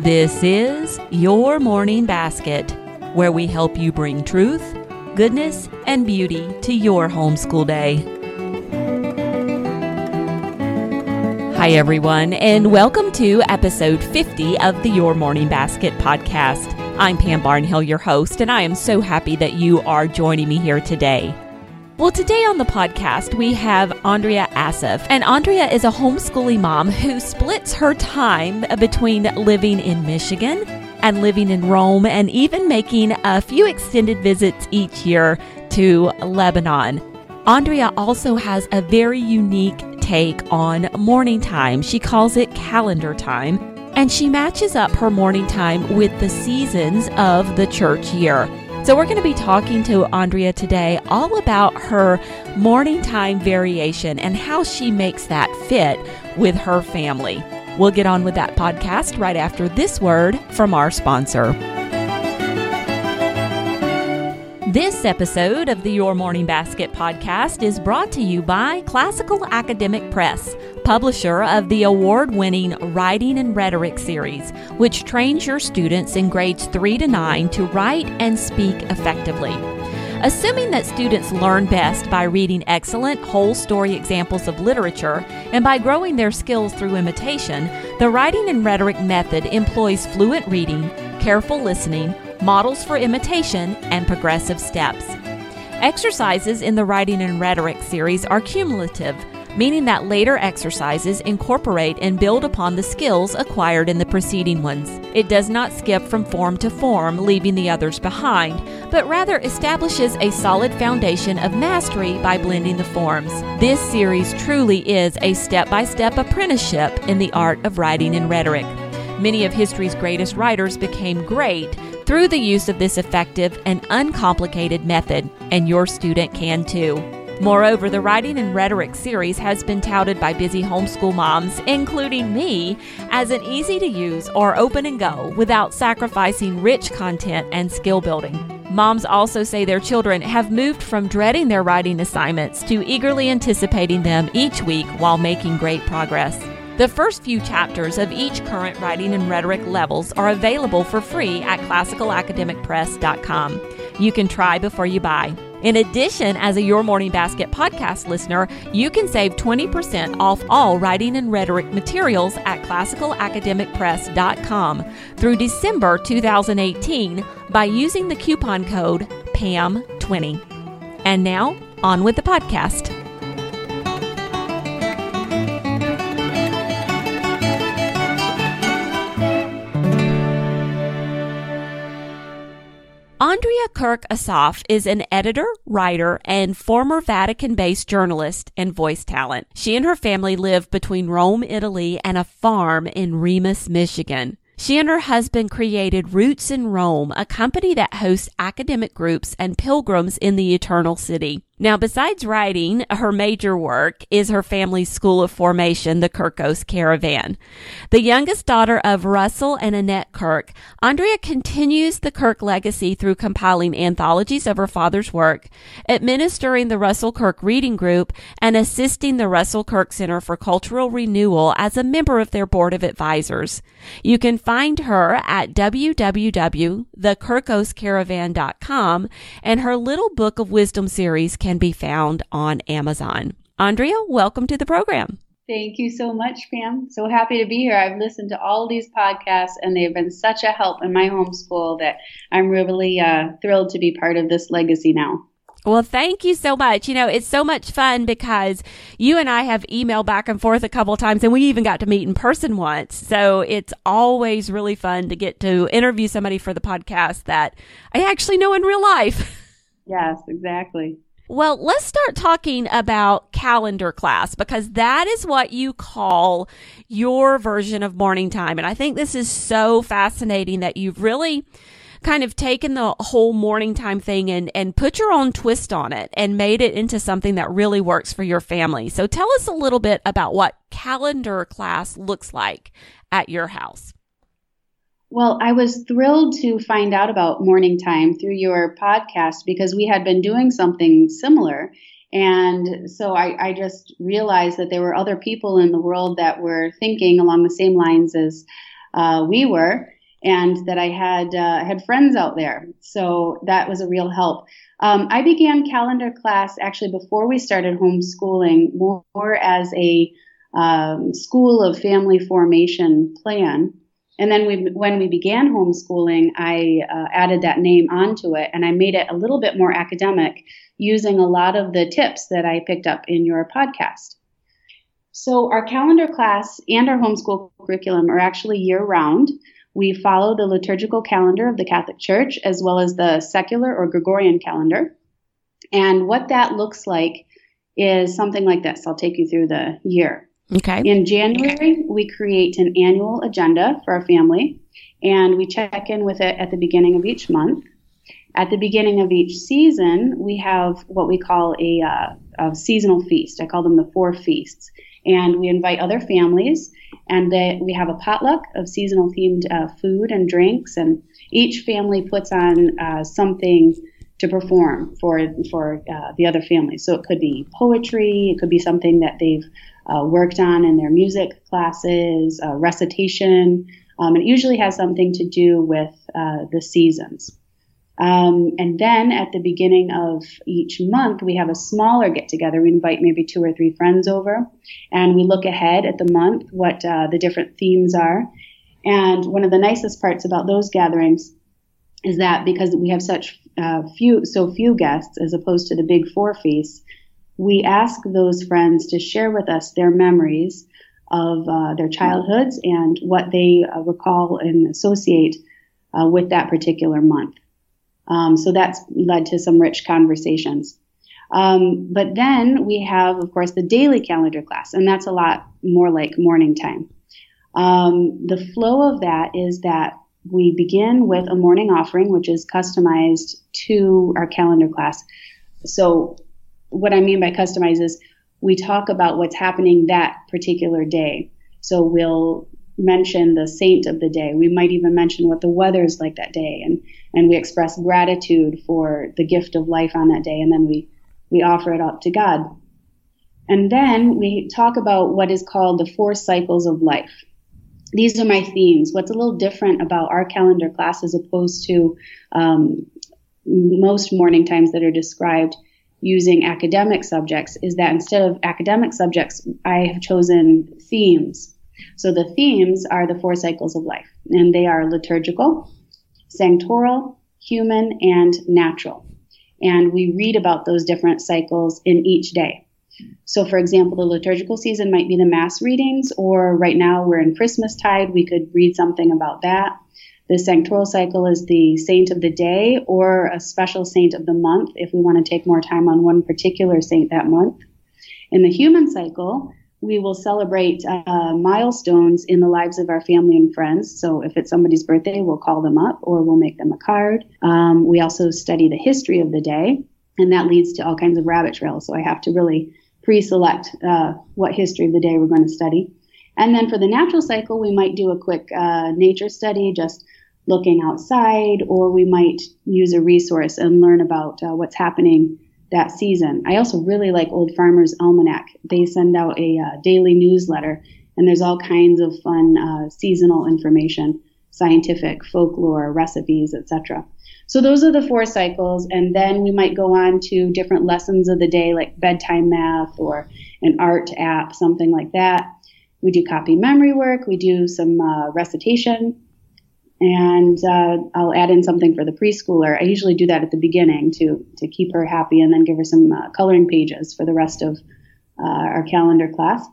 This is Your Morning Basket, where we help you bring truth, goodness, and beauty to your homeschool day. Hi, everyone, and welcome to episode 50 of the Your Morning Basket podcast. I'm Pam Barnhill, your host, and I am so happy that you are joining me here today. Well, today on the podcast, we have Andrea Assaf. And Andrea is a homeschooling mom who splits her time between living in Michigan and living in Rome and even making a few extended visits each year to Lebanon. Andrea also has a very unique take on morning time. She calls it calendar time, and she matches up her morning time with the seasons of the church year. So, we're going to be talking to Andrea today all about her morning time variation and how she makes that fit with her family. We'll get on with that podcast right after this word from our sponsor. This episode of the Your Morning Basket podcast is brought to you by Classical Academic Press, publisher of the award winning Writing and Rhetoric series, which trains your students in grades 3 to 9 to write and speak effectively. Assuming that students learn best by reading excellent whole story examples of literature and by growing their skills through imitation, the Writing and Rhetoric method employs fluent reading, careful listening, models for imitation, and progressive steps. Exercises in the Writing and Rhetoric series are cumulative, meaning that later exercises incorporate and build upon the skills acquired in the preceding ones. It does not skip from form to form, leaving the others behind, but rather establishes a solid foundation of mastery by blending the forms. This series truly is a step by step apprenticeship in the art of writing and rhetoric. Many of history's greatest writers became great through the use of this effective and uncomplicated method, and your student can too. Moreover, the Writing and Rhetoric series has been touted by busy homeschool moms, including me, as an easy to use or open and go without sacrificing rich content and skill building. Moms also say their children have moved from dreading their writing assignments to eagerly anticipating them each week while making great progress. The first few chapters of each current writing and rhetoric levels are available for free at classicalacademicpress.com. You can try before you buy. In addition, as a Your Morning Basket podcast listener, you can save 20% off all writing and rhetoric materials at classicalacademicpress.com through December 2018 by using the coupon code PAM20. And now, on with the podcast. Andrea Kirk Assaf is an editor, writer, and former Vatican based journalist and voice talent. She and her family live between Rome, Italy, and a farm in Remus, Michigan. She and her husband created Roots in Rome, a company that hosts academic groups and pilgrims in the Eternal City. Now, besides writing, her major work is her family's school of formation, the Kirkos Caravan. The youngest daughter of Russell and Annette Kirk, Andrea continues the Kirk legacy through compiling anthologies of her father's work, administering the Russell Kirk Reading Group, and assisting the Russell Kirk Center for Cultural Renewal as a member of their board of advisors. You can find her at www.thekirkoscaravan.com and her Little Book of Wisdom series can can be found on Amazon. Andrea, welcome to the program. Thank you so much, Pam. So happy to be here. I've listened to all these podcasts, and they have been such a help in my homeschool that I'm really uh, thrilled to be part of this legacy now. Well, thank you so much. You know, it's so much fun because you and I have emailed back and forth a couple of times and we even got to meet in person once. So it's always really fun to get to interview somebody for the podcast that I actually know in real life. Yes, exactly. Well, let's start talking about calendar class because that is what you call your version of morning time. And I think this is so fascinating that you've really kind of taken the whole morning time thing and, and put your own twist on it and made it into something that really works for your family. So tell us a little bit about what calendar class looks like at your house. Well, I was thrilled to find out about morning time through your podcast because we had been doing something similar. And so I, I, just realized that there were other people in the world that were thinking along the same lines as uh, we were, and that I had uh, had friends out there. So that was a real help. Um, I began calendar class actually before we started homeschooling, more, more as a um, school of family formation plan. And then we, when we began homeschooling, I uh, added that name onto it and I made it a little bit more academic using a lot of the tips that I picked up in your podcast. So, our calendar class and our homeschool curriculum are actually year round. We follow the liturgical calendar of the Catholic Church as well as the secular or Gregorian calendar. And what that looks like is something like this. I'll take you through the year. Okay. In January, we create an annual agenda for our family and we check in with it at the beginning of each month. At the beginning of each season, we have what we call a, uh, a seasonal feast. I call them the four feasts. And we invite other families and they, we have a potluck of seasonal themed uh, food and drinks. And each family puts on uh, something to perform for for uh, the other families. So it could be poetry, it could be something that they've uh, worked on in their music classes, uh, recitation. Um, it usually has something to do with uh, the seasons. Um, and then at the beginning of each month, we have a smaller get together. We invite maybe two or three friends over, and we look ahead at the month, what uh, the different themes are. And one of the nicest parts about those gatherings is that because we have such uh, few, so few guests as opposed to the big four feasts, we ask those friends to share with us their memories of uh, their childhoods and what they uh, recall and associate uh, with that particular month. Um, so that's led to some rich conversations. Um, but then we have, of course, the daily calendar class, and that's a lot more like morning time. Um, the flow of that is that we begin with a morning offering, which is customized to our calendar class. So, what I mean by customized is we talk about what's happening that particular day. So, we'll mention the saint of the day. We might even mention what the weather is like that day, and and we express gratitude for the gift of life on that day, and then we we offer it up to God. And then we talk about what is called the four cycles of life. These are my themes. What's a little different about our calendar class as opposed to um, most morning times that are described using academic subjects is that instead of academic subjects, I have chosen themes. So the themes are the four cycles of life, and they are liturgical, sanctoral, human, and natural. And we read about those different cycles in each day. So, for example, the liturgical season might be the Mass readings, or right now we're in Christmas tide, we could read something about that. The sanctoral cycle is the saint of the day or a special saint of the month if we want to take more time on one particular saint that month. In the human cycle, we will celebrate uh, milestones in the lives of our family and friends. So if it's somebody's birthday, we'll call them up or we'll make them a card. Um, we also study the history of the day, and that leads to all kinds of rabbit trails. So I have to really pre-select uh, what history of the day we're going to study. And then for the natural cycle, we might do a quick uh, nature study, just looking outside, or we might use a resource and learn about uh, what's happening that season. I also really like Old Farmer's Almanac. They send out a uh, daily newsletter, and there's all kinds of fun uh, seasonal information, scientific, folklore, recipes, etc. So those are the four cycles, and then we might go on to different lessons of the day, like bedtime math or an art app, something like that. We do copy memory work. We do some uh, recitation and uh, I'll add in something for the preschooler. I usually do that at the beginning to to keep her happy, and then give her some uh, coloring pages for the rest of uh, our calendar class.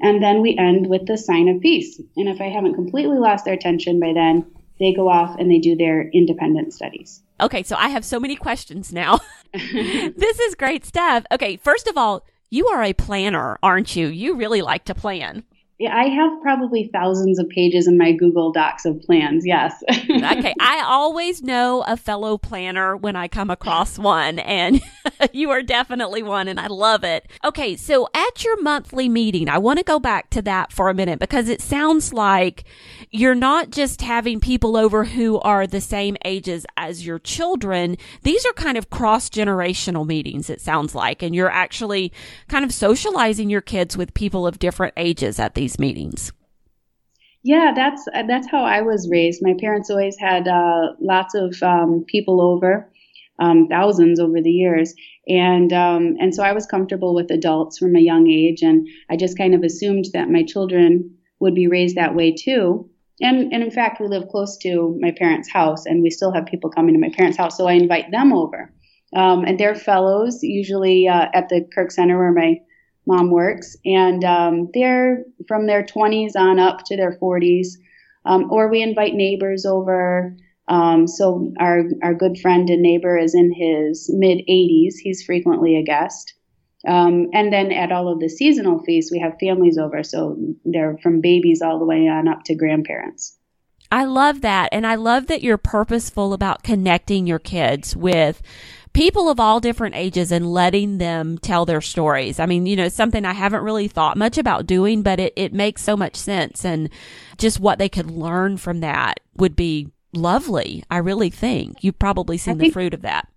And then we end with the sign of peace. And if I haven't completely lost their attention by then, they go off and they do their independent studies. Okay, so I have so many questions now. this is great stuff. Okay, first of all, you are a planner, aren't you? You really like to plan. Yeah, I have probably thousands of pages in my Google Docs of plans. Yes. okay. I always know a fellow planner when I come across one, and you are definitely one, and I love it. Okay. So at your monthly meeting, I want to go back to that for a minute because it sounds like you're not just having people over who are the same ages as your children. These are kind of cross generational meetings, it sounds like, and you're actually kind of socializing your kids with people of different ages at these these meetings? Yeah, that's that's how I was raised. My parents always had uh, lots of um, people over, um, thousands over the years, and um, and so I was comfortable with adults from a young age, and I just kind of assumed that my children would be raised that way too. And and in fact, we live close to my parents' house, and we still have people coming to my parents' house, so I invite them over. Um, and they're fellows, usually uh, at the Kirk Center where my mom works, and um, they're from their 20s on up to their 40s. Um, or we invite neighbors over. Um, so our our good friend and neighbor is in his mid 80s. He's frequently a guest. Um, and then at all of the seasonal feasts, we have families over. So they're from babies all the way on up to grandparents. I love that. And I love that you're purposeful about connecting your kids with people of all different ages and letting them tell their stories. I mean, you know, something I haven't really thought much about doing, but it, it makes so much sense. And just what they could learn from that would be lovely. I really think you've probably seen the fruit of that.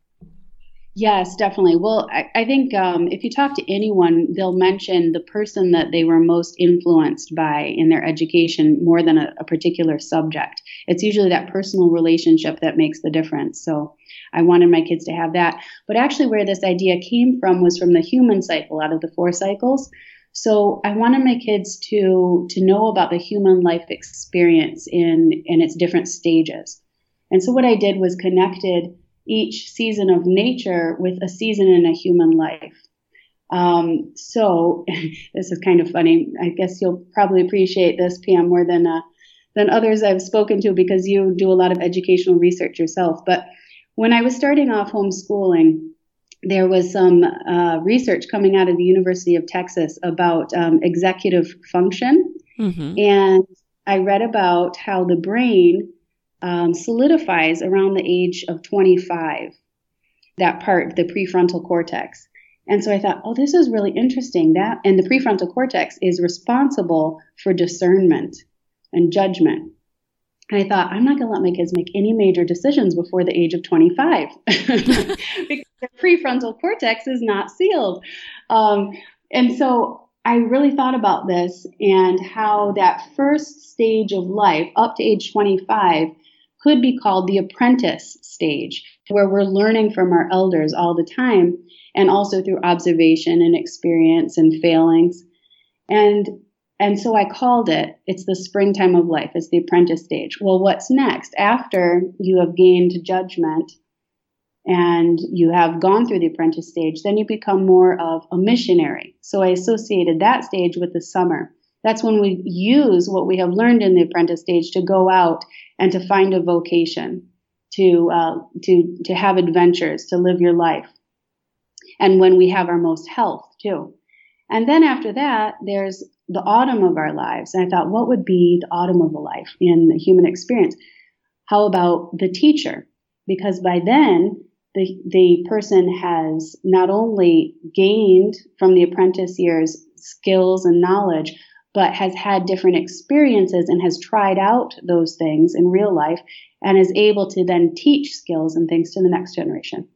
Yes, definitely. Well, I, I think um, if you talk to anyone, they'll mention the person that they were most influenced by in their education more than a, a particular subject. It's usually that personal relationship that makes the difference. So I wanted my kids to have that. But actually, where this idea came from was from the human cycle out of the four cycles. So I wanted my kids to to know about the human life experience in in its different stages. And so what I did was connected each season of nature with a season in a human life. Um, so this is kind of funny. I guess you'll probably appreciate this, Pam, more than uh, than others I've spoken to because you do a lot of educational research yourself. But when I was starting off homeschooling, there was some uh, research coming out of the University of Texas about um, executive function, mm-hmm. and I read about how the brain um, solidifies around the age of 25, that part, the prefrontal cortex. And so I thought, oh, this is really interesting. That and the prefrontal cortex is responsible for discernment and judgment. And I thought, I'm not going to let my kids make any major decisions before the age of 25 because the prefrontal cortex is not sealed. Um, and so I really thought about this and how that first stage of life, up to age 25, could be called the apprentice stage, where we're learning from our elders all the time and also through observation and experience and failings. And and so I called it, it's the springtime of life, it's the apprentice stage. Well, what's next? After you have gained judgment and you have gone through the apprentice stage, then you become more of a missionary. So I associated that stage with the summer. That's when we use what we have learned in the apprentice stage to go out and to find a vocation, to uh, to to have adventures, to live your life, and when we have our most health too. And then after that, there's the autumn of our lives. And I thought, what would be the autumn of a life in the human experience? How about the teacher? Because by then, the, the person has not only gained from the apprentice years skills and knowledge, but has had different experiences and has tried out those things in real life and is able to then teach skills and things to the next generation.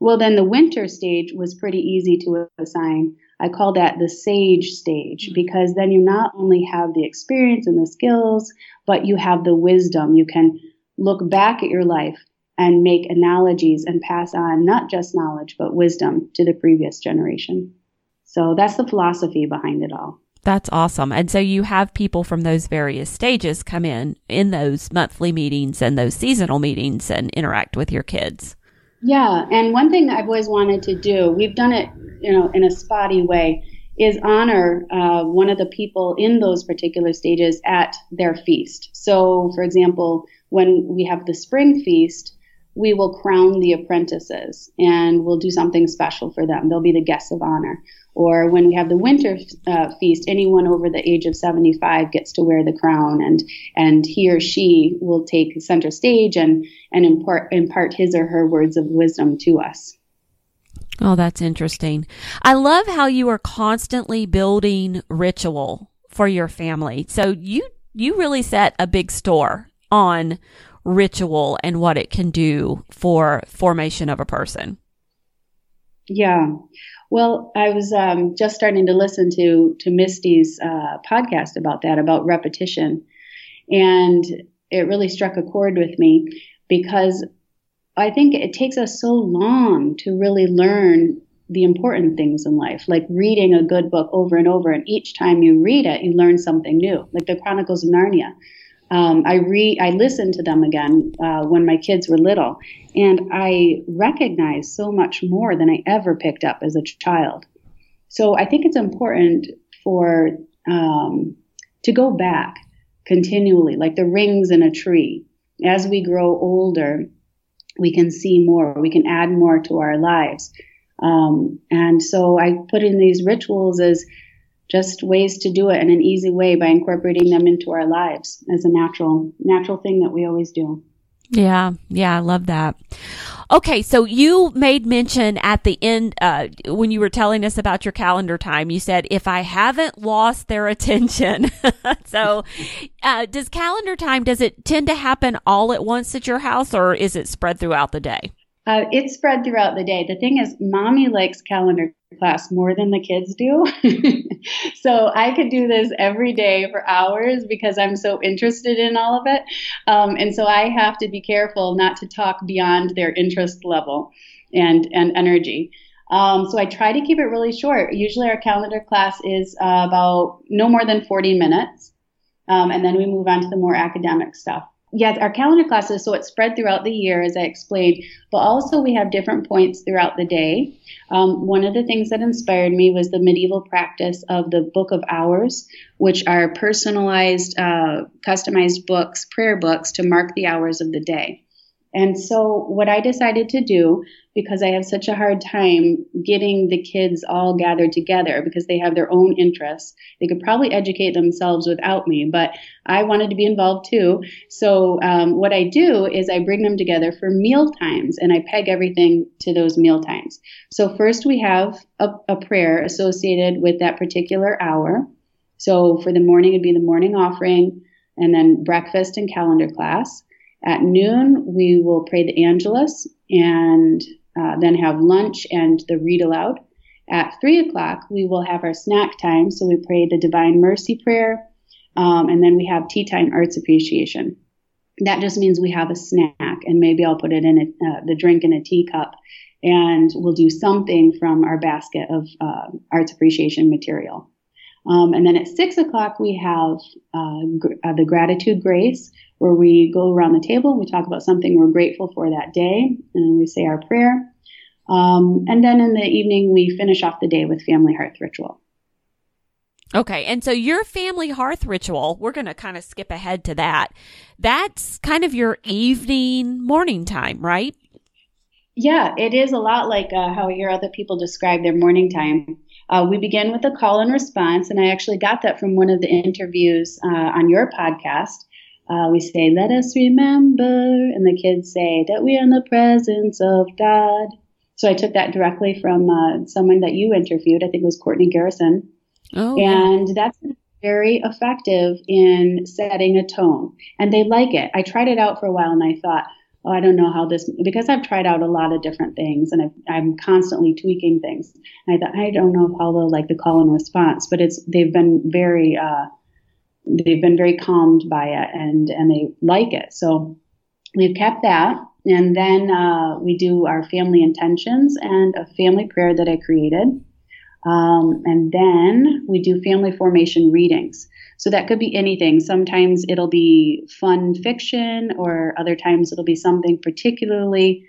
Well, then the winter stage was pretty easy to assign. I call that the sage stage mm-hmm. because then you not only have the experience and the skills, but you have the wisdom. You can look back at your life and make analogies and pass on not just knowledge, but wisdom to the previous generation. So that's the philosophy behind it all. That's awesome. And so you have people from those various stages come in in those monthly meetings and those seasonal meetings and interact with your kids. Yeah, and one thing I've always wanted to do, we've done it, you know, in a spotty way, is honor uh, one of the people in those particular stages at their feast. So, for example, when we have the spring feast, we will crown the apprentices and we'll do something special for them. They'll be the guests of honor. Or when we have the winter uh, feast, anyone over the age of 75 gets to wear the crown, and and he or she will take center stage and and impart impart his or her words of wisdom to us. Oh, that's interesting. I love how you are constantly building ritual for your family. So you you really set a big store on ritual and what it can do for formation of a person. Yeah. Well, I was um, just starting to listen to to Mystie's uh, podcast about that, about repetition, And it really struck a chord with me because I think it takes us so long to really learn the important things in life, like reading a good book over and over. And each time you read it, you learn something new, like the Chronicles of Narnia. Um, I re I listened to them again uh, when my kids were little, and I recognized so much more than I ever picked up as a child. So I think it's important for um, to go back continually, like the rings in a tree. As we grow older, we can see more, we can add more to our lives. Um, and so I put in these rituals as just ways to do it in an easy way by incorporating them into our lives as a natural natural thing that we always do. Yeah, yeah, I love that. Okay, so you made mention at the end uh, when you were telling us about your calendar time. You said, "If I haven't lost their attention," so uh, does calendar time? Does it tend to happen all at once at your house, or is it spread throughout the day? Uh, it's spread throughout the day. The thing is, mommy likes calendar class more than the kids do. so I could do this every day for hours because I'm so interested in all of it. Um, and so I have to be careful not to talk beyond their interest level and, and energy. Um, so I try to keep it really short. Usually our calendar class is uh, about no more than 40 minutes. Um, and then we move on to the more academic stuff yes, our calendar classes, so it's spread throughout the year, as I explained, but also we have different points throughout the day. Um, one of the things that inspired me was the medieval practice of the Book of Hours, which are personalized, uh, customized books, prayer books to mark the hours of the day. And so, what I decided to do, because I have such a hard time getting the kids all gathered together because they have their own interests, they could probably educate themselves without me, but I wanted to be involved too. So, um, what I do is I bring them together for meal times and I peg everything to those meal times. So, first we have a, a prayer associated with that particular hour. So, for the morning, it'd be the morning offering and then breakfast and calendar class. At noon, we will pray the Angelus and uh, then have lunch and the read aloud. At three o'clock, we will have our snack time. So we pray the Divine Mercy Prayer, um, and then we have tea time arts appreciation. That just means we have a snack, and maybe I'll put it in a, uh, the drink in a teacup, and we'll do something from our basket of uh, arts appreciation material. Um, and then at six o'clock, we have uh, gr- uh, the gratitude grace, where we go around the table, and we talk about something we're grateful for that day, and we say our prayer. Um, and then in the evening, we finish off the day with family hearth ritual. Okay, and so your family hearth ritual, we're going to kind of skip ahead to that. That's kind of your evening morning time, right? Yeah, it is a lot like uh, how I hear other people describe their morning time. Uh, we begin with a call and response, and I actually got that from one of the interviews uh, on your podcast. Uh, we say, Let us remember. And the kids say that we are in the presence of God. So I took that directly from uh, someone that you interviewed. I think it was Courtney Garrison. Oh, and yeah. that's very effective in setting a tone. And they like it. I tried it out for a while and I thought, oh, I don't know how this, because I've tried out a lot of different things and i am constantly tweaking things. And I thought, I don't know how they'll like the call and response, but it's, they've been very, uh, they've been very calmed by it and and they like it. So we've kept that, and then uh, we do our family intentions and a family prayer that I created, um, and then we do family formation readings. So that could be anything. Sometimes it'll be fun fiction, or other times it'll be something particularly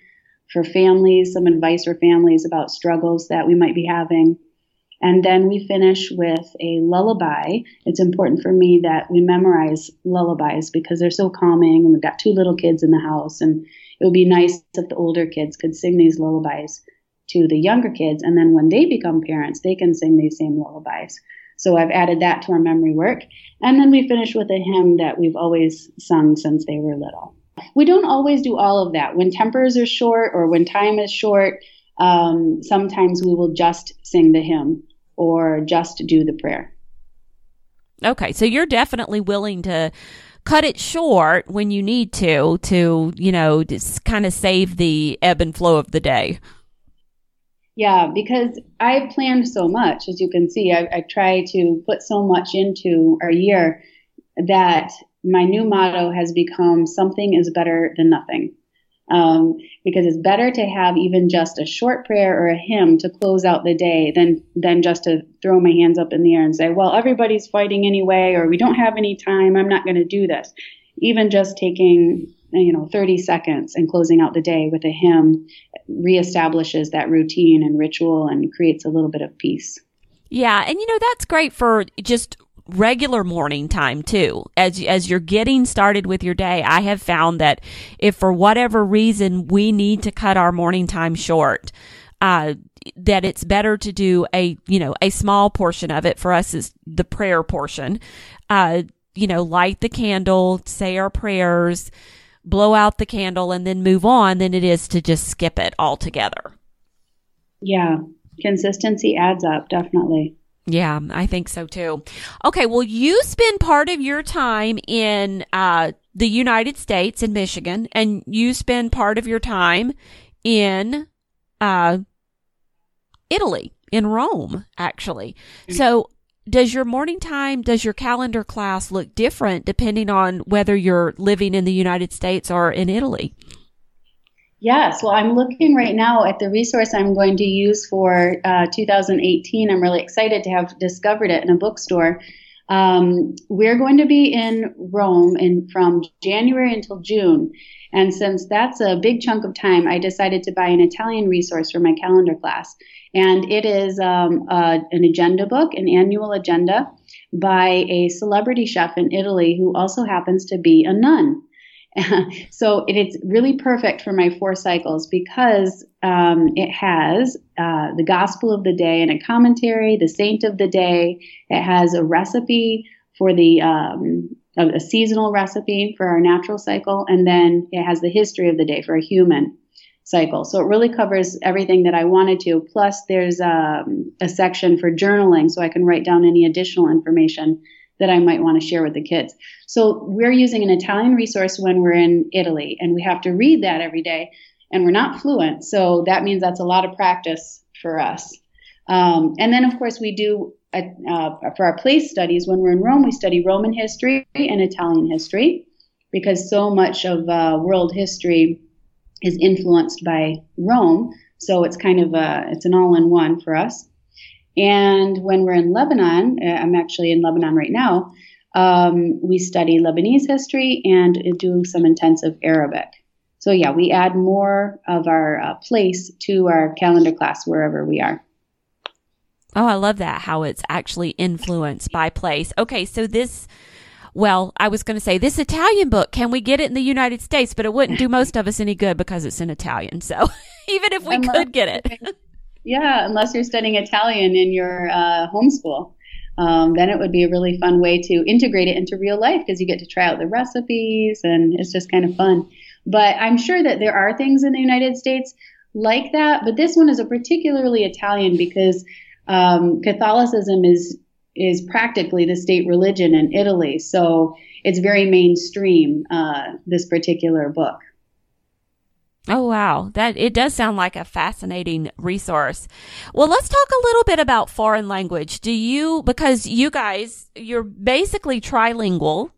for families, some advice for families about struggles that we might be having. And then we finish with a lullaby. It's important for me that we memorize lullabies because they're so calming and we've got two little kids in the house and it would be nice if the older kids could sing these lullabies to the younger kids and then when they become parents they can sing these same lullabies. So I've added that to our memory work. And then we finish with a hymn that we've always sung since they were little. We don't always do all of that. When tempers are short or when time is short, um, sometimes we will just sing the hymn or just do the prayer. Okay, so you're definitely willing to cut it short when you need to to, you know, just kind of save the ebb and flow of the day. Yeah, because I planned so much, as you can see, I, I try to put so much into our year that my new motto has become something is better than nothing. Um, because it's better to have even just a short prayer or a hymn to close out the day than than just to throw my hands up in the air and say, "Well, everybody's fighting anyway," or "We don't have any time. I'm not going to do this." Even just taking you know 30 seconds and closing out the day with a hymn reestablishes that routine and ritual and creates a little bit of peace. Yeah, and you know that's great for just regular morning time too. As as you're getting started with your day, I have found that if for whatever reason we need to cut our morning time short, uh, that it's better to do a you know a small portion of it for us is the prayer portion. Uh, you know, light the candle, say our prayers, blow out the candle, and then move on. Than it is to just skip it altogether. Yeah, consistency adds up definitely. Yeah, I think so too. Okay, well, you spend part of your time in uh, the United States in Michigan, and you spend part of your time in uh, Italy, in Rome, actually. Mm-hmm. So, does your morning time, does your calendar class look different depending on whether you're living in the United States or in Italy? Yes, well, I'm looking right now at the resource I'm going to use for uh, 2018. I'm really excited to have discovered it in a bookstore. Um, we're going to be in Rome in, from January until June. And since that's a big chunk of time, I decided to buy an Italian resource for my calendar class. And it is um, an agenda book, an annual agenda by a celebrity chef in Italy who also happens to be a nun. so it, it's really perfect for my four cycles because um, it has uh, the gospel of the day and a commentary, the saint of the day. It has a recipe for the um, a seasonal recipe for our natural cycle, and then it has the history of the day for a human cycle. So it really covers everything that I wanted to. Plus, there's um, a section for journaling, so I can write down any additional information that I might want to share with the kids. So we're using an Italian resource when we're in Italy, and we have to read that every day, and we're not fluent. So that means that's a lot of practice for us. Um, and then, of course, we do uh, for our place studies when we're in Rome, we study Roman history and Italian history because so much of uh, world history is influenced by Rome. So it's kind of a it's an all-in-one for us. And when we're in Lebanon, uh, I'm actually in Lebanon right now, um, we study Lebanese history and do some intensive Arabic. So, yeah, we add more of our uh, place to our calendar class wherever we are. Oh, I love that, how it's actually influenced by place. Okay, so this, well, I was going to say this Italian book, can we get it in the United States? But it wouldn't do most of us any good because it's in Italian. So, even if we could get it. Yeah, unless you're studying Italian in your uh, homeschool. Um, then it would be a really fun way to integrate it into real life because you get to try out the recipes and it's just kind of fun. But I'm sure that there are things in the United States like that, but this one is a particularly Italian because um, Catholicism is is practically the state religion in Italy, so it's very mainstream. Uh, this particular book. Oh wow, that it does sound like a fascinating resource. Well, let's talk a little bit about foreign language. Do you because you guys you're basically trilingual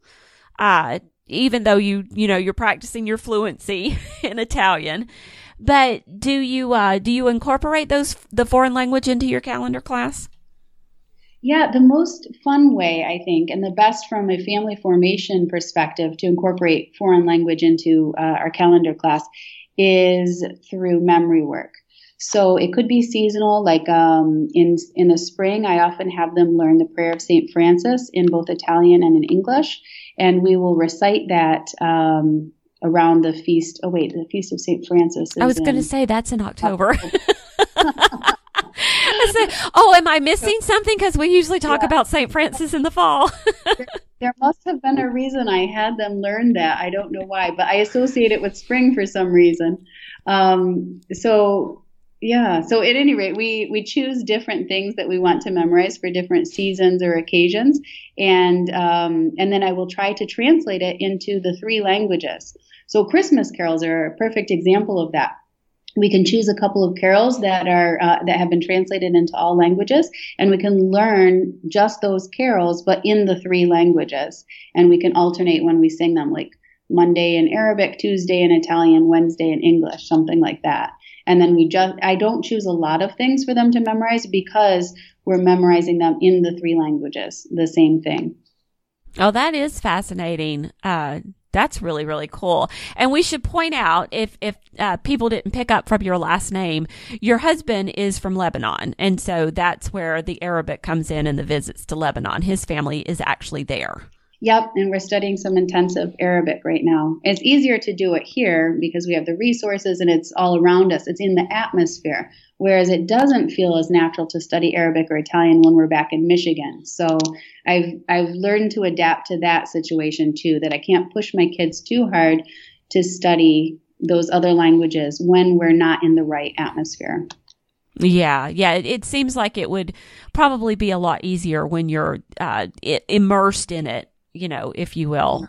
uh even though you you know you're practicing your fluency in Italian. But do you uh do you incorporate those the foreign language into your calendar class? Yeah, the most fun way, I think, and the best from a family formation perspective to incorporate foreign language into uh, our calendar class is through memory work. So it could be seasonal, like um, in in the spring. I often have them learn the prayer of Saint Francis in both Italian and in English, and we will recite that um, around the feast. Oh wait, the feast of Saint Francis. I was going to say that's in October. said, oh, am I missing something? Because we usually talk yeah. about St. Francis in the fall. there, there must have been a reason I had them learn that. I don't know why, but I associate it with spring for some reason. Um, so yeah. So at any rate, we we choose different things that we want to memorize for different seasons or occasions, and um, and then I will try to translate it into the three languages. So Christmas carols are a perfect example of that we can choose a couple of carols that are uh, that have been translated into all languages and we can learn just those carols but in the three languages and we can alternate when we sing them like monday in arabic tuesday in italian wednesday in english something like that and then we just i don't choose a lot of things for them to memorize because we're memorizing them in the three languages the same thing oh that is fascinating uh that's really really cool. And we should point out if if uh, people didn't pick up from your last name, your husband is from Lebanon, and so that's where the Arabic comes in and the visits to Lebanon. His family is actually there. Yep, and we're studying some intensive Arabic right now. It's easier to do it here because we have the resources and it's all around us. It's in the atmosphere. Whereas it doesn't feel as natural to study Arabic or Italian when we're back in Michigan. So I've I've learned to adapt to that situation too. That I can't push my kids too hard to study those other languages when we're not in the right atmosphere. Yeah, yeah. It, it seems like it would probably be a lot easier when you're uh, immersed in it you know, if you will.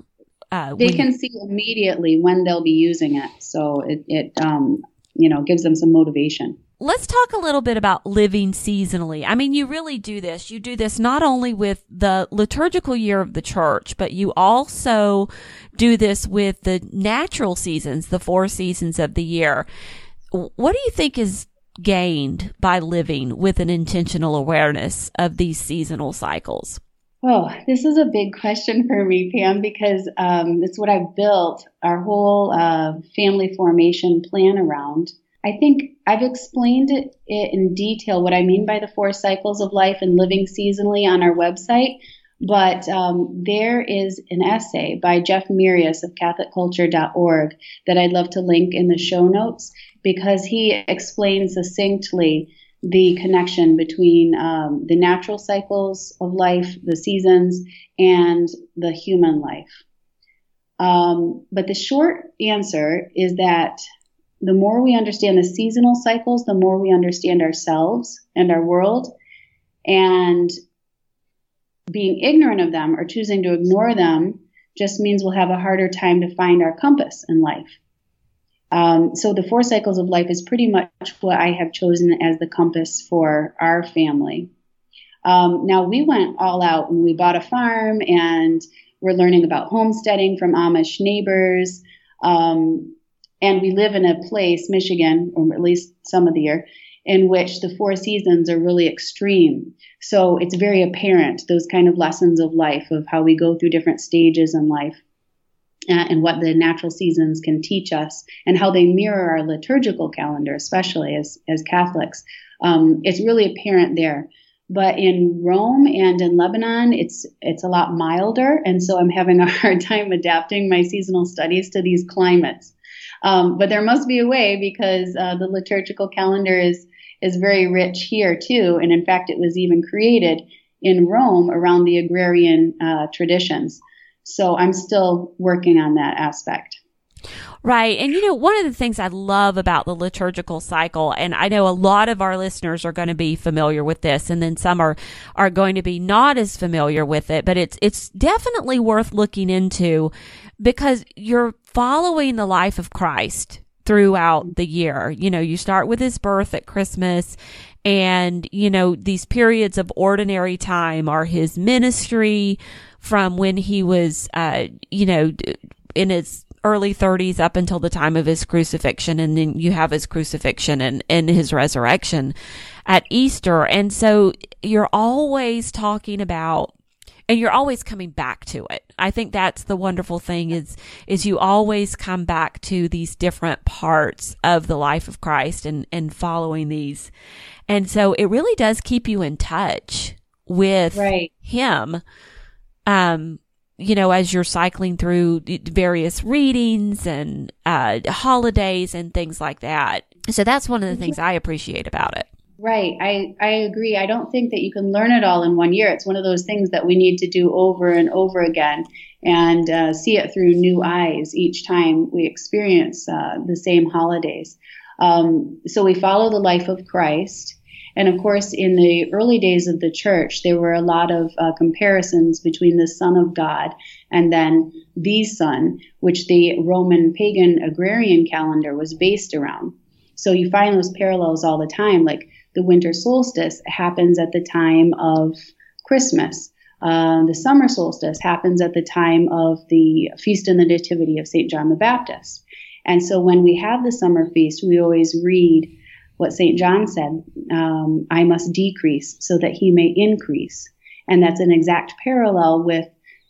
Uh, they can see immediately when they'll be using it, so it, it um, you know gives them some motivation. Let's talk a little bit about living seasonally. I mean, you really do this. You do this not only with the liturgical year of the church, but you also do this with the natural seasons, the four seasons of the year. What do you think is gained by living with an intentional awareness of these seasonal cycles? Oh, this is a big question for me, Pam, because um, it's what I've built our whole uh, family formation plan around. I think I've explained it in detail what I mean by the four cycles of life and living seasonally on our website. But um, there is an essay by Jeff Mirus of CatholicCulture.org that I'd love to link in the show notes because he explains succinctly the connection between um, the natural cycles of life, the seasons, and the human life. Um, but the short answer is that the more we understand the seasonal cycles, the more we understand ourselves and our world. And being ignorant of them or choosing to ignore them just means we'll have a harder time to find our compass in life. Um, so the four cycles of life is pretty much what I have chosen as the compass for our family. Um, now we went all out and we bought a farm and we're learning about homesteading from Amish neighbors. Um, and we live in a place, Michigan, or at least some of the year, in which the four seasons are really extreme. So it's very apparent, those kind of lessons of life, of how we go through different stages in life uh, and what the natural seasons can teach us and how they mirror our liturgical calendar, especially as, as Catholics. Um, it's really apparent there. But in Rome and in Lebanon, it's it's a lot milder, and so I'm having a hard time adapting my seasonal studies to these climates. Um, but there must be a way because uh, the liturgical calendar is is very rich here too, and in fact, it was even created in Rome around the agrarian uh, traditions. So I'm still working on that aspect. Right. And you know, one of the things I love about the liturgical cycle, and I know a lot of our listeners are going to be familiar with this, and then some are, are going to be not as familiar with it, but it's, it's definitely worth looking into because you're following the life of Christ throughout the year. You know, you start with his birth at Christmas and, you know, these periods of ordinary time are his ministry, from when he was, uh, you know, in his early 30s up until the time of his crucifixion. And then you have his crucifixion and, and his resurrection at Easter. And so you're always talking about and you're always coming back to it. I think that's the wonderful thing is is you always come back to these different parts of the life of Christ and and following these. And so it really does keep you in touch with right. him um, you know, as you're cycling through various readings and uh, holidays and things like that. So that's one of the things I appreciate about it. Right. I, I agree. I don't think that you can learn it all in one year. It's one of those things that we need to do over and over again and uh, see it through new eyes each time we experience uh, the same holidays. Um, so we follow the life of Christ and of course, in the early days of the church, there were a lot of uh, comparisons between the Son of God and then the sun, which the Roman pagan agrarian calendar was based around. So you find those parallels all the time. Like the winter solstice happens at the time of Christmas. Uh, the summer solstice happens at the time of the feast in the nativity of St. John the Baptist. And so when we have the summer feast, we always read what St. John said um, I must decrease so that he may increase. And that's an exact parallel with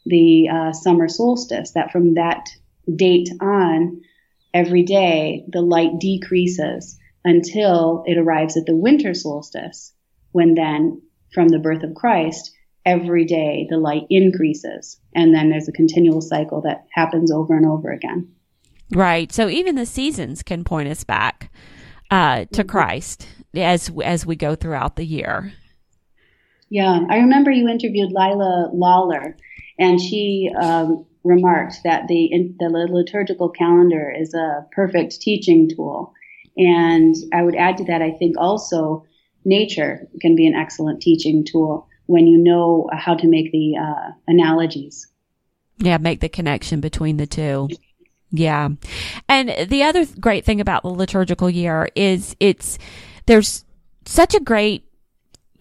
the uh, summer solstice, that from that date on, every day the light decreases until it arrives at the winter solstice, when then, from the birth of Christ, every day the light increases. And then there's a continual cycle that happens over and over again. Right. So even the seasons can point us back uh, to. Christ as as we go throughout the year. Yeah, I remember you interviewed Leila Lawler, and she um, remarked that the the liturgical calendar is a perfect teaching tool. And I would add to that, I think also nature can be an excellent teaching tool when you know how to make the uh, analogies. Yeah, make the connection between the two. Yeah. And the other great thing about the liturgical year is it's, there's such a great,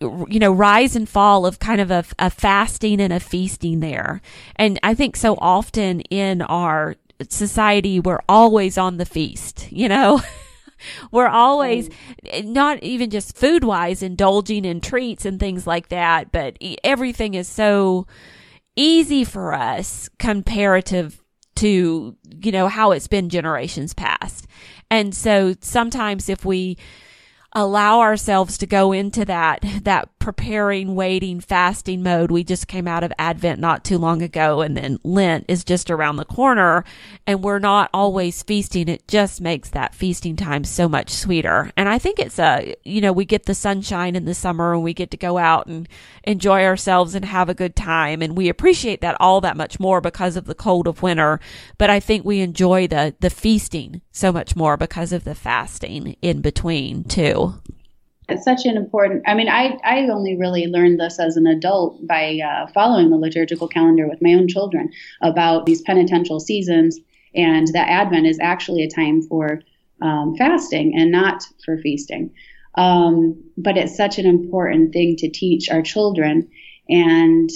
you know, rise and fall of kind of a, a fasting and a feasting there. And I think so often in our society, we're always on the feast, you know? we're always mm. eh, not even just food wise indulging in treats and things like that, but everything is so easy for us comparative to, you know, how it's been generations past. And so sometimes if we allow ourselves to go into that that preparing, waiting, fasting mode. We just came out of Advent not too long ago and then Lent is just around the corner and we're not always feasting. It just makes that feasting time so much sweeter. And I think it's a, you know, we get the sunshine in the summer and we get to go out and enjoy ourselves and have a good time. And we appreciate that all that much more because of the cold of winter. But I think we enjoy the, the feasting so much more because of the fasting in between too. It's such an important. I mean, I I only really learned this as an adult by uh, following the liturgical calendar with my own children about these penitential seasons, and that Advent is actually a time for um, fasting and not for feasting. Um, but it's such an important thing to teach our children, and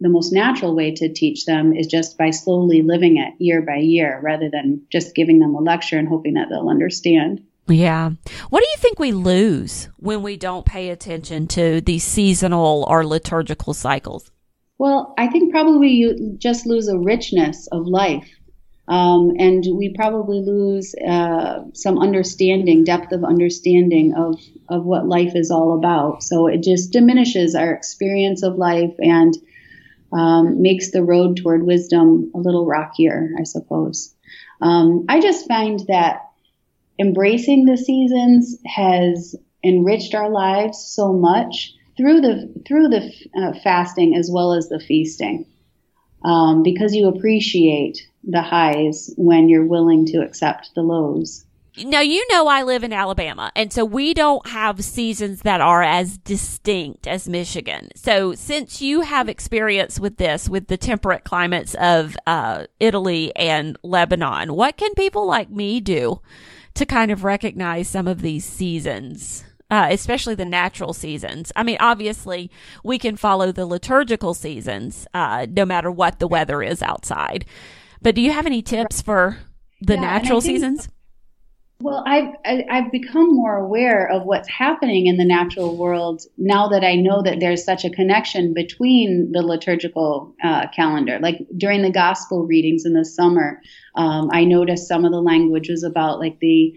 the most natural way to teach them is just by slowly living it year by year, rather than just giving them a lecture and hoping that they'll understand. Yeah. What do you think we lose when we don't pay attention to these seasonal or liturgical cycles? Well, I think probably you just lose a richness of life. Um, and we probably lose uh, some understanding, depth of understanding of, of what life is all about. So it just diminishes our experience of life and um, makes the road toward wisdom a little rockier, I suppose. Um, I just find that embracing the seasons has enriched our lives so much through the through the uh, fasting as well as the feasting um, because you appreciate the highs when you're willing to accept the lows now you know I live in Alabama, and so we don't have seasons that are as distinct as Michigan. So since you have experience with this, with the temperate climates of uh, Italy and Lebanon, what can people like me do to kind of recognize some of these seasons. Uh, especially the natural seasons. I mean, obviously, we can follow the liturgical seasons uh, no matter what the weather is outside. But do you have any tips for the yeah, natural think, seasons? Well, I've I've become more aware of what's happening in the natural world now that I know that there's such a connection between the liturgical uh, calendar. Like during the gospel readings in the summer, um, I noticed some of the language was about like the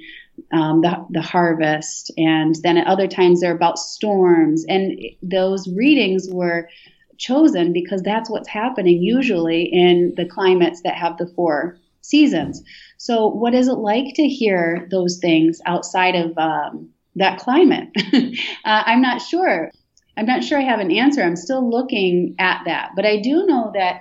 um, the, the harvest, and then at other times they're about storms. And those readings were chosen because that's what's happening usually in the climates that have the four seasons. So, what is it like to hear those things outside of um, that climate? uh, I'm not sure. I'm not sure I have an answer. I'm still looking at that. But I do know that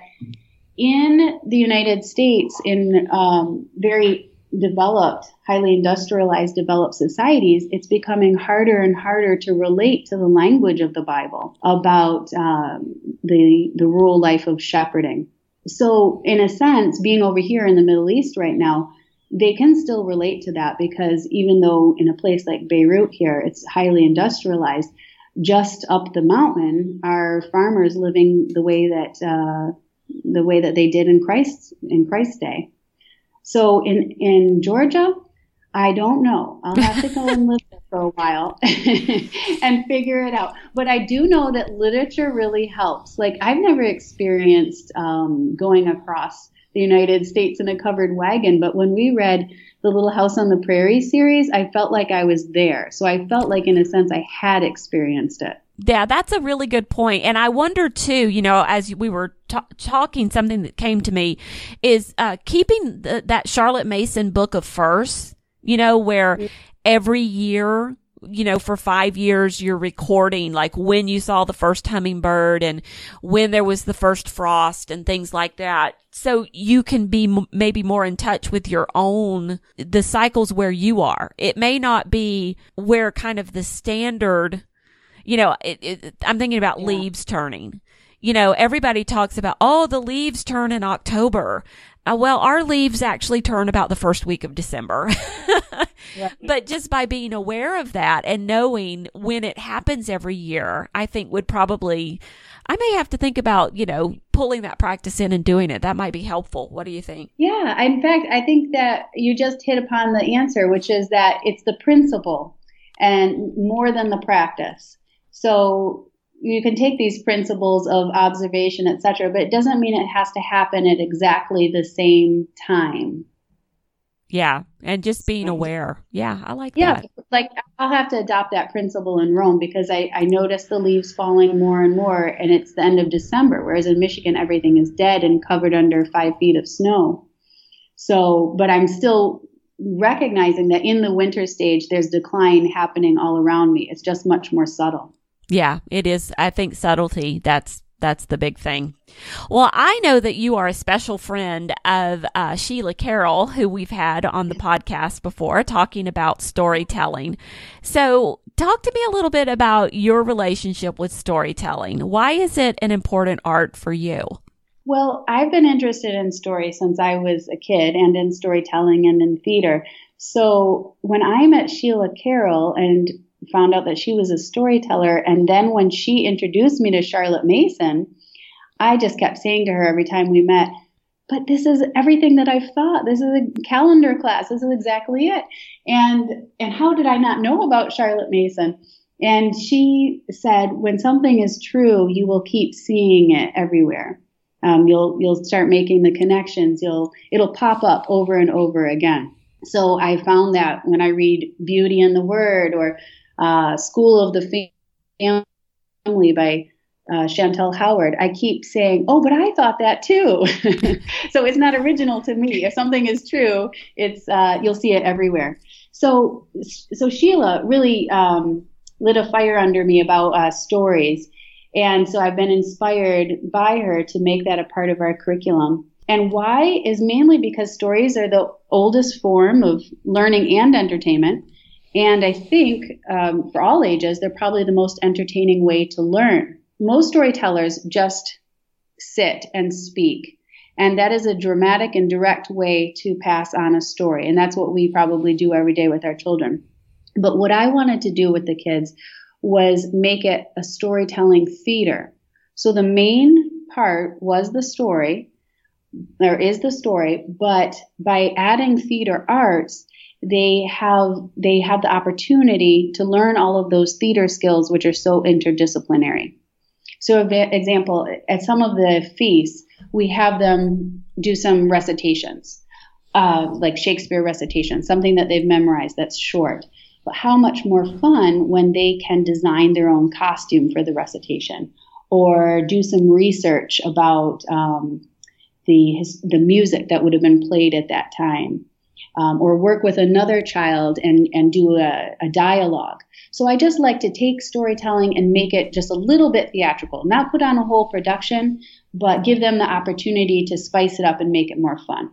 in the United States, in um, very developed, highly industrialized, developed societies, it's becoming harder and harder to relate to the language of the Bible about um, the the rural life of shepherding. So, in a sense, being over here in the Middle East right now, they can still relate to that because even though in a place like Beirut here, it's highly industrialized, just up the mountain are farmers living the way that uh, the way that they did in Christ in Christ's day. So in in Georgia, I don't know. I'll have to go and live for a while and figure it out. But I do know that literature really helps. Like I've never experienced um, going across the United States in a covered wagon, but when we read the Little House on the Prairie series, I felt like I was there. So I felt like, in a sense, I had experienced it. Yeah, that's a really good point. And I wonder too, you know, as we were t- talking, something that came to me is uh, keeping the, that Charlotte Mason book of firsts, you know, where every year you know, for five years, you're recording like when you saw the first hummingbird and when there was the first frost and things like that. So you can be m- maybe more in touch with your own, the cycles where you are. It may not be where kind of the standard, you know, it, it, I'm thinking about yeah. leaves turning. You know, everybody talks about, oh, the leaves turn in October. Uh, well, our leaves actually turn about the first week of December. But just by being aware of that and knowing when it happens every year, I think would probably, I may have to think about, you know, pulling that practice in and doing it. That might be helpful. What do you think? Yeah. In fact, I think that you just hit upon the answer, which is that it's the principle and more than the practice. So you can take these principles of observation, etc., but it doesn't mean it has to happen at exactly the same time. Yeah, and just being aware. Yeah, I like yeah, that. Yeah, like I'll have to adopt that principle in Rome because I, I notice the leaves falling more and more, and it's the end of December, whereas in Michigan everything is dead and covered under five feet of snow. So, but I'm still recognizing that in the winter stage, there's decline happening all around me. It's just much more subtle. Yeah, it is. I think subtlety, that's that's the big thing. Well, I know that you are a special friend of uh, Sheila Carroll, who we've had on the podcast before, talking about storytelling. So, talk to me a little bit about your relationship with storytelling. Why is it an important art for you? Well, I've been interested in story since I was a kid and in storytelling and in theater. So, when I met Sheila Carroll and found out that she was a storyteller. And then when she introduced me to Charlotte Mason, I just kept saying to her every time we met, but this is everything that I've thought. This is a calendar class. This is exactly it. And and how did I not know about Charlotte Mason? And she said, when something is true, you will keep seeing it everywhere. Um, you'll you'll start making the connections. You'll it'll pop up over and over again. So I found that when I read Beauty in the Word or uh, School of the Family by uh, Chantel Howard, I keep saying, "Oh, but I thought that too." so it's not original to me. If something is true, it's uh, you'll see it everywhere. So, so Sheila really um, lit a fire under me about uh, stories, and so I've been inspired by her to make that a part of our curriculum. And why is mainly because stories are the oldest form of learning and entertainment. And I think um, for all ages, they're probably the most entertaining way to learn. Most storytellers just sit and speak. And that is a dramatic and direct way to pass on a story. And that's what we probably do every day with our children. But what I wanted to do with the kids was make it a storytelling theater. So the main part was the story. There is the story, but by adding theater arts, they have they have the opportunity to learn all of those theater skills which are so interdisciplinary. So, example, at some of the feasts, we have them do some recitations, uh, like Shakespeare recitations, something that they've memorized that's short. But how much more fun when they can design their own costume for the recitation, or do some research about um, the the music that would have been played at that time um, or work with another child and, and do a, a dialogue. So I just like to take storytelling and make it just a little bit theatrical, not put on a whole production, but give them the opportunity to spice it up and make it more fun.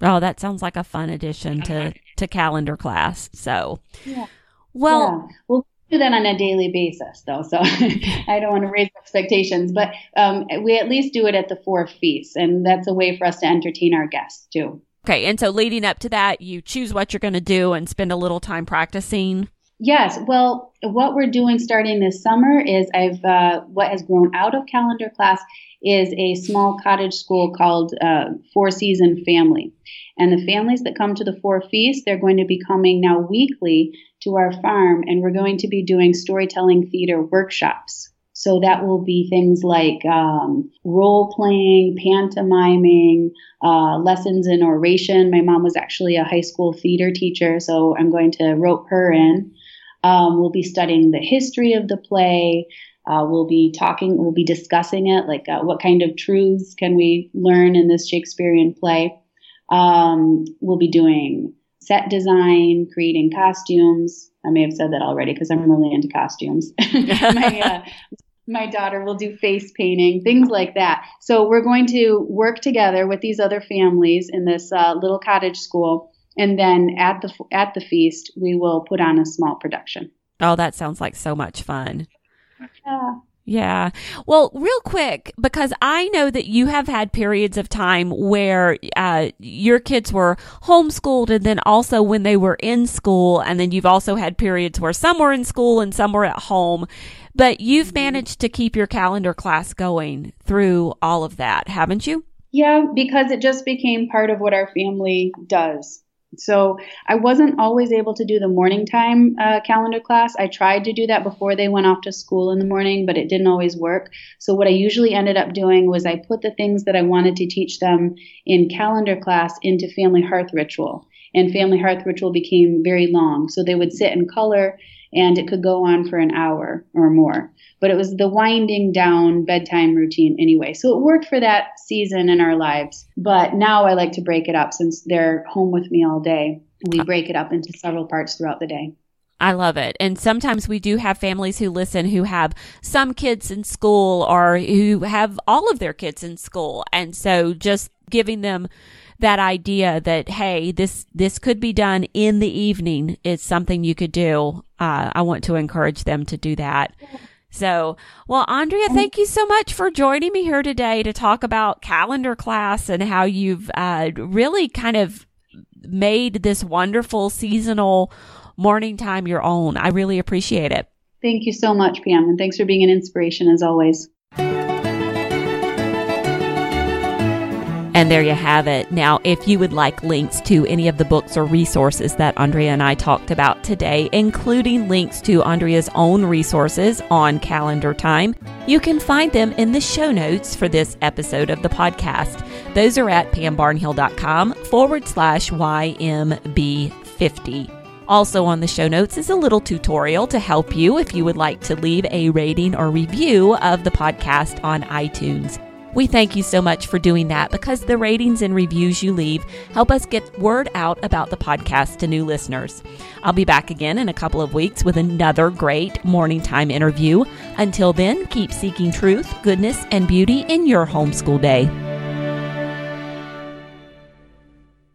Oh, that sounds like a fun addition to, to calendar class. So, yeah. well, yeah. we'll do that on a daily basis though. So I don't want to raise expectations, but um, we at least do it at the four feasts. And that's a way for us to entertain our guests too. Okay, and so leading up to that, you choose what you're going to do and spend a little time practicing. Yes. Well, what we're doing starting this summer is I've uh, what has grown out of calendar class is a small cottage school called uh, Four Season Family, and the families that come to the Four Feast they're going to be coming now weekly to our farm, and we're going to be doing storytelling theater workshops. So that will be things like um, role playing, pantomiming, uh, lessons in oration. My mom was actually a high school theater teacher, so I'm going to rope her in. Um, we'll be studying the history of the play. Uh, we'll be talking, we'll be discussing it, like uh, what kind of truths can we learn in this Shakespearean play. Um, we'll be doing set design, creating costumes. I may have said that already because I'm really into costumes. my, uh, my daughter will do face painting, things like that. So we're going to work together with these other families in this uh, little cottage school, and then at the at the feast we will put on a small production. Oh, that sounds like so much fun. Yeah. Yeah. Well, real quick, because I know that you have had periods of time where uh, your kids were homeschooled and then also when they were in school. And then you've also had periods where some were in school and some were at home. But you've mm-hmm. managed to keep your calendar class going through all of that, haven't you? Yeah, because it just became part of what our family does. So I wasn't always able to do the morning time uh, calendar class. I tried to do that before they went off to school in the morning, but it didn't always work. So what I usually ended up doing was I put the things that I wanted to teach them in calendar class into family hearth ritual. And family hearth ritual became very long. So they would sit and color and it could go on for an hour or more. But it was the winding down bedtime routine anyway. So it worked for that season in our lives. But now I like to break it up since they're home with me all day. We break it up into several parts throughout the day. I love it. And sometimes we do have families who listen who have some kids in school or who have all of their kids in school. And so just giving them that idea that hey, this this could be done in the evening is something you could do. Uh, I want to encourage them to do that. So, well, Andrea, thank you so much for joining me here today to talk about calendar class and how you've uh, really kind of made this wonderful seasonal morning time your own. I really appreciate it. Thank you so much, Pam, and thanks for being an inspiration as always. And there you have it. Now, if you would like links to any of the books or resources that Andrea and I talked about today, including links to Andrea's own resources on calendar time, you can find them in the show notes for this episode of the podcast. Those are at pambarnhill.com forward slash YMB50. Also on the show notes is a little tutorial to help you if you would like to leave a rating or review of the podcast on iTunes. We thank you so much for doing that because the ratings and reviews you leave help us get word out about the podcast to new listeners. I'll be back again in a couple of weeks with another great morning time interview. Until then, keep seeking truth, goodness, and beauty in your homeschool day.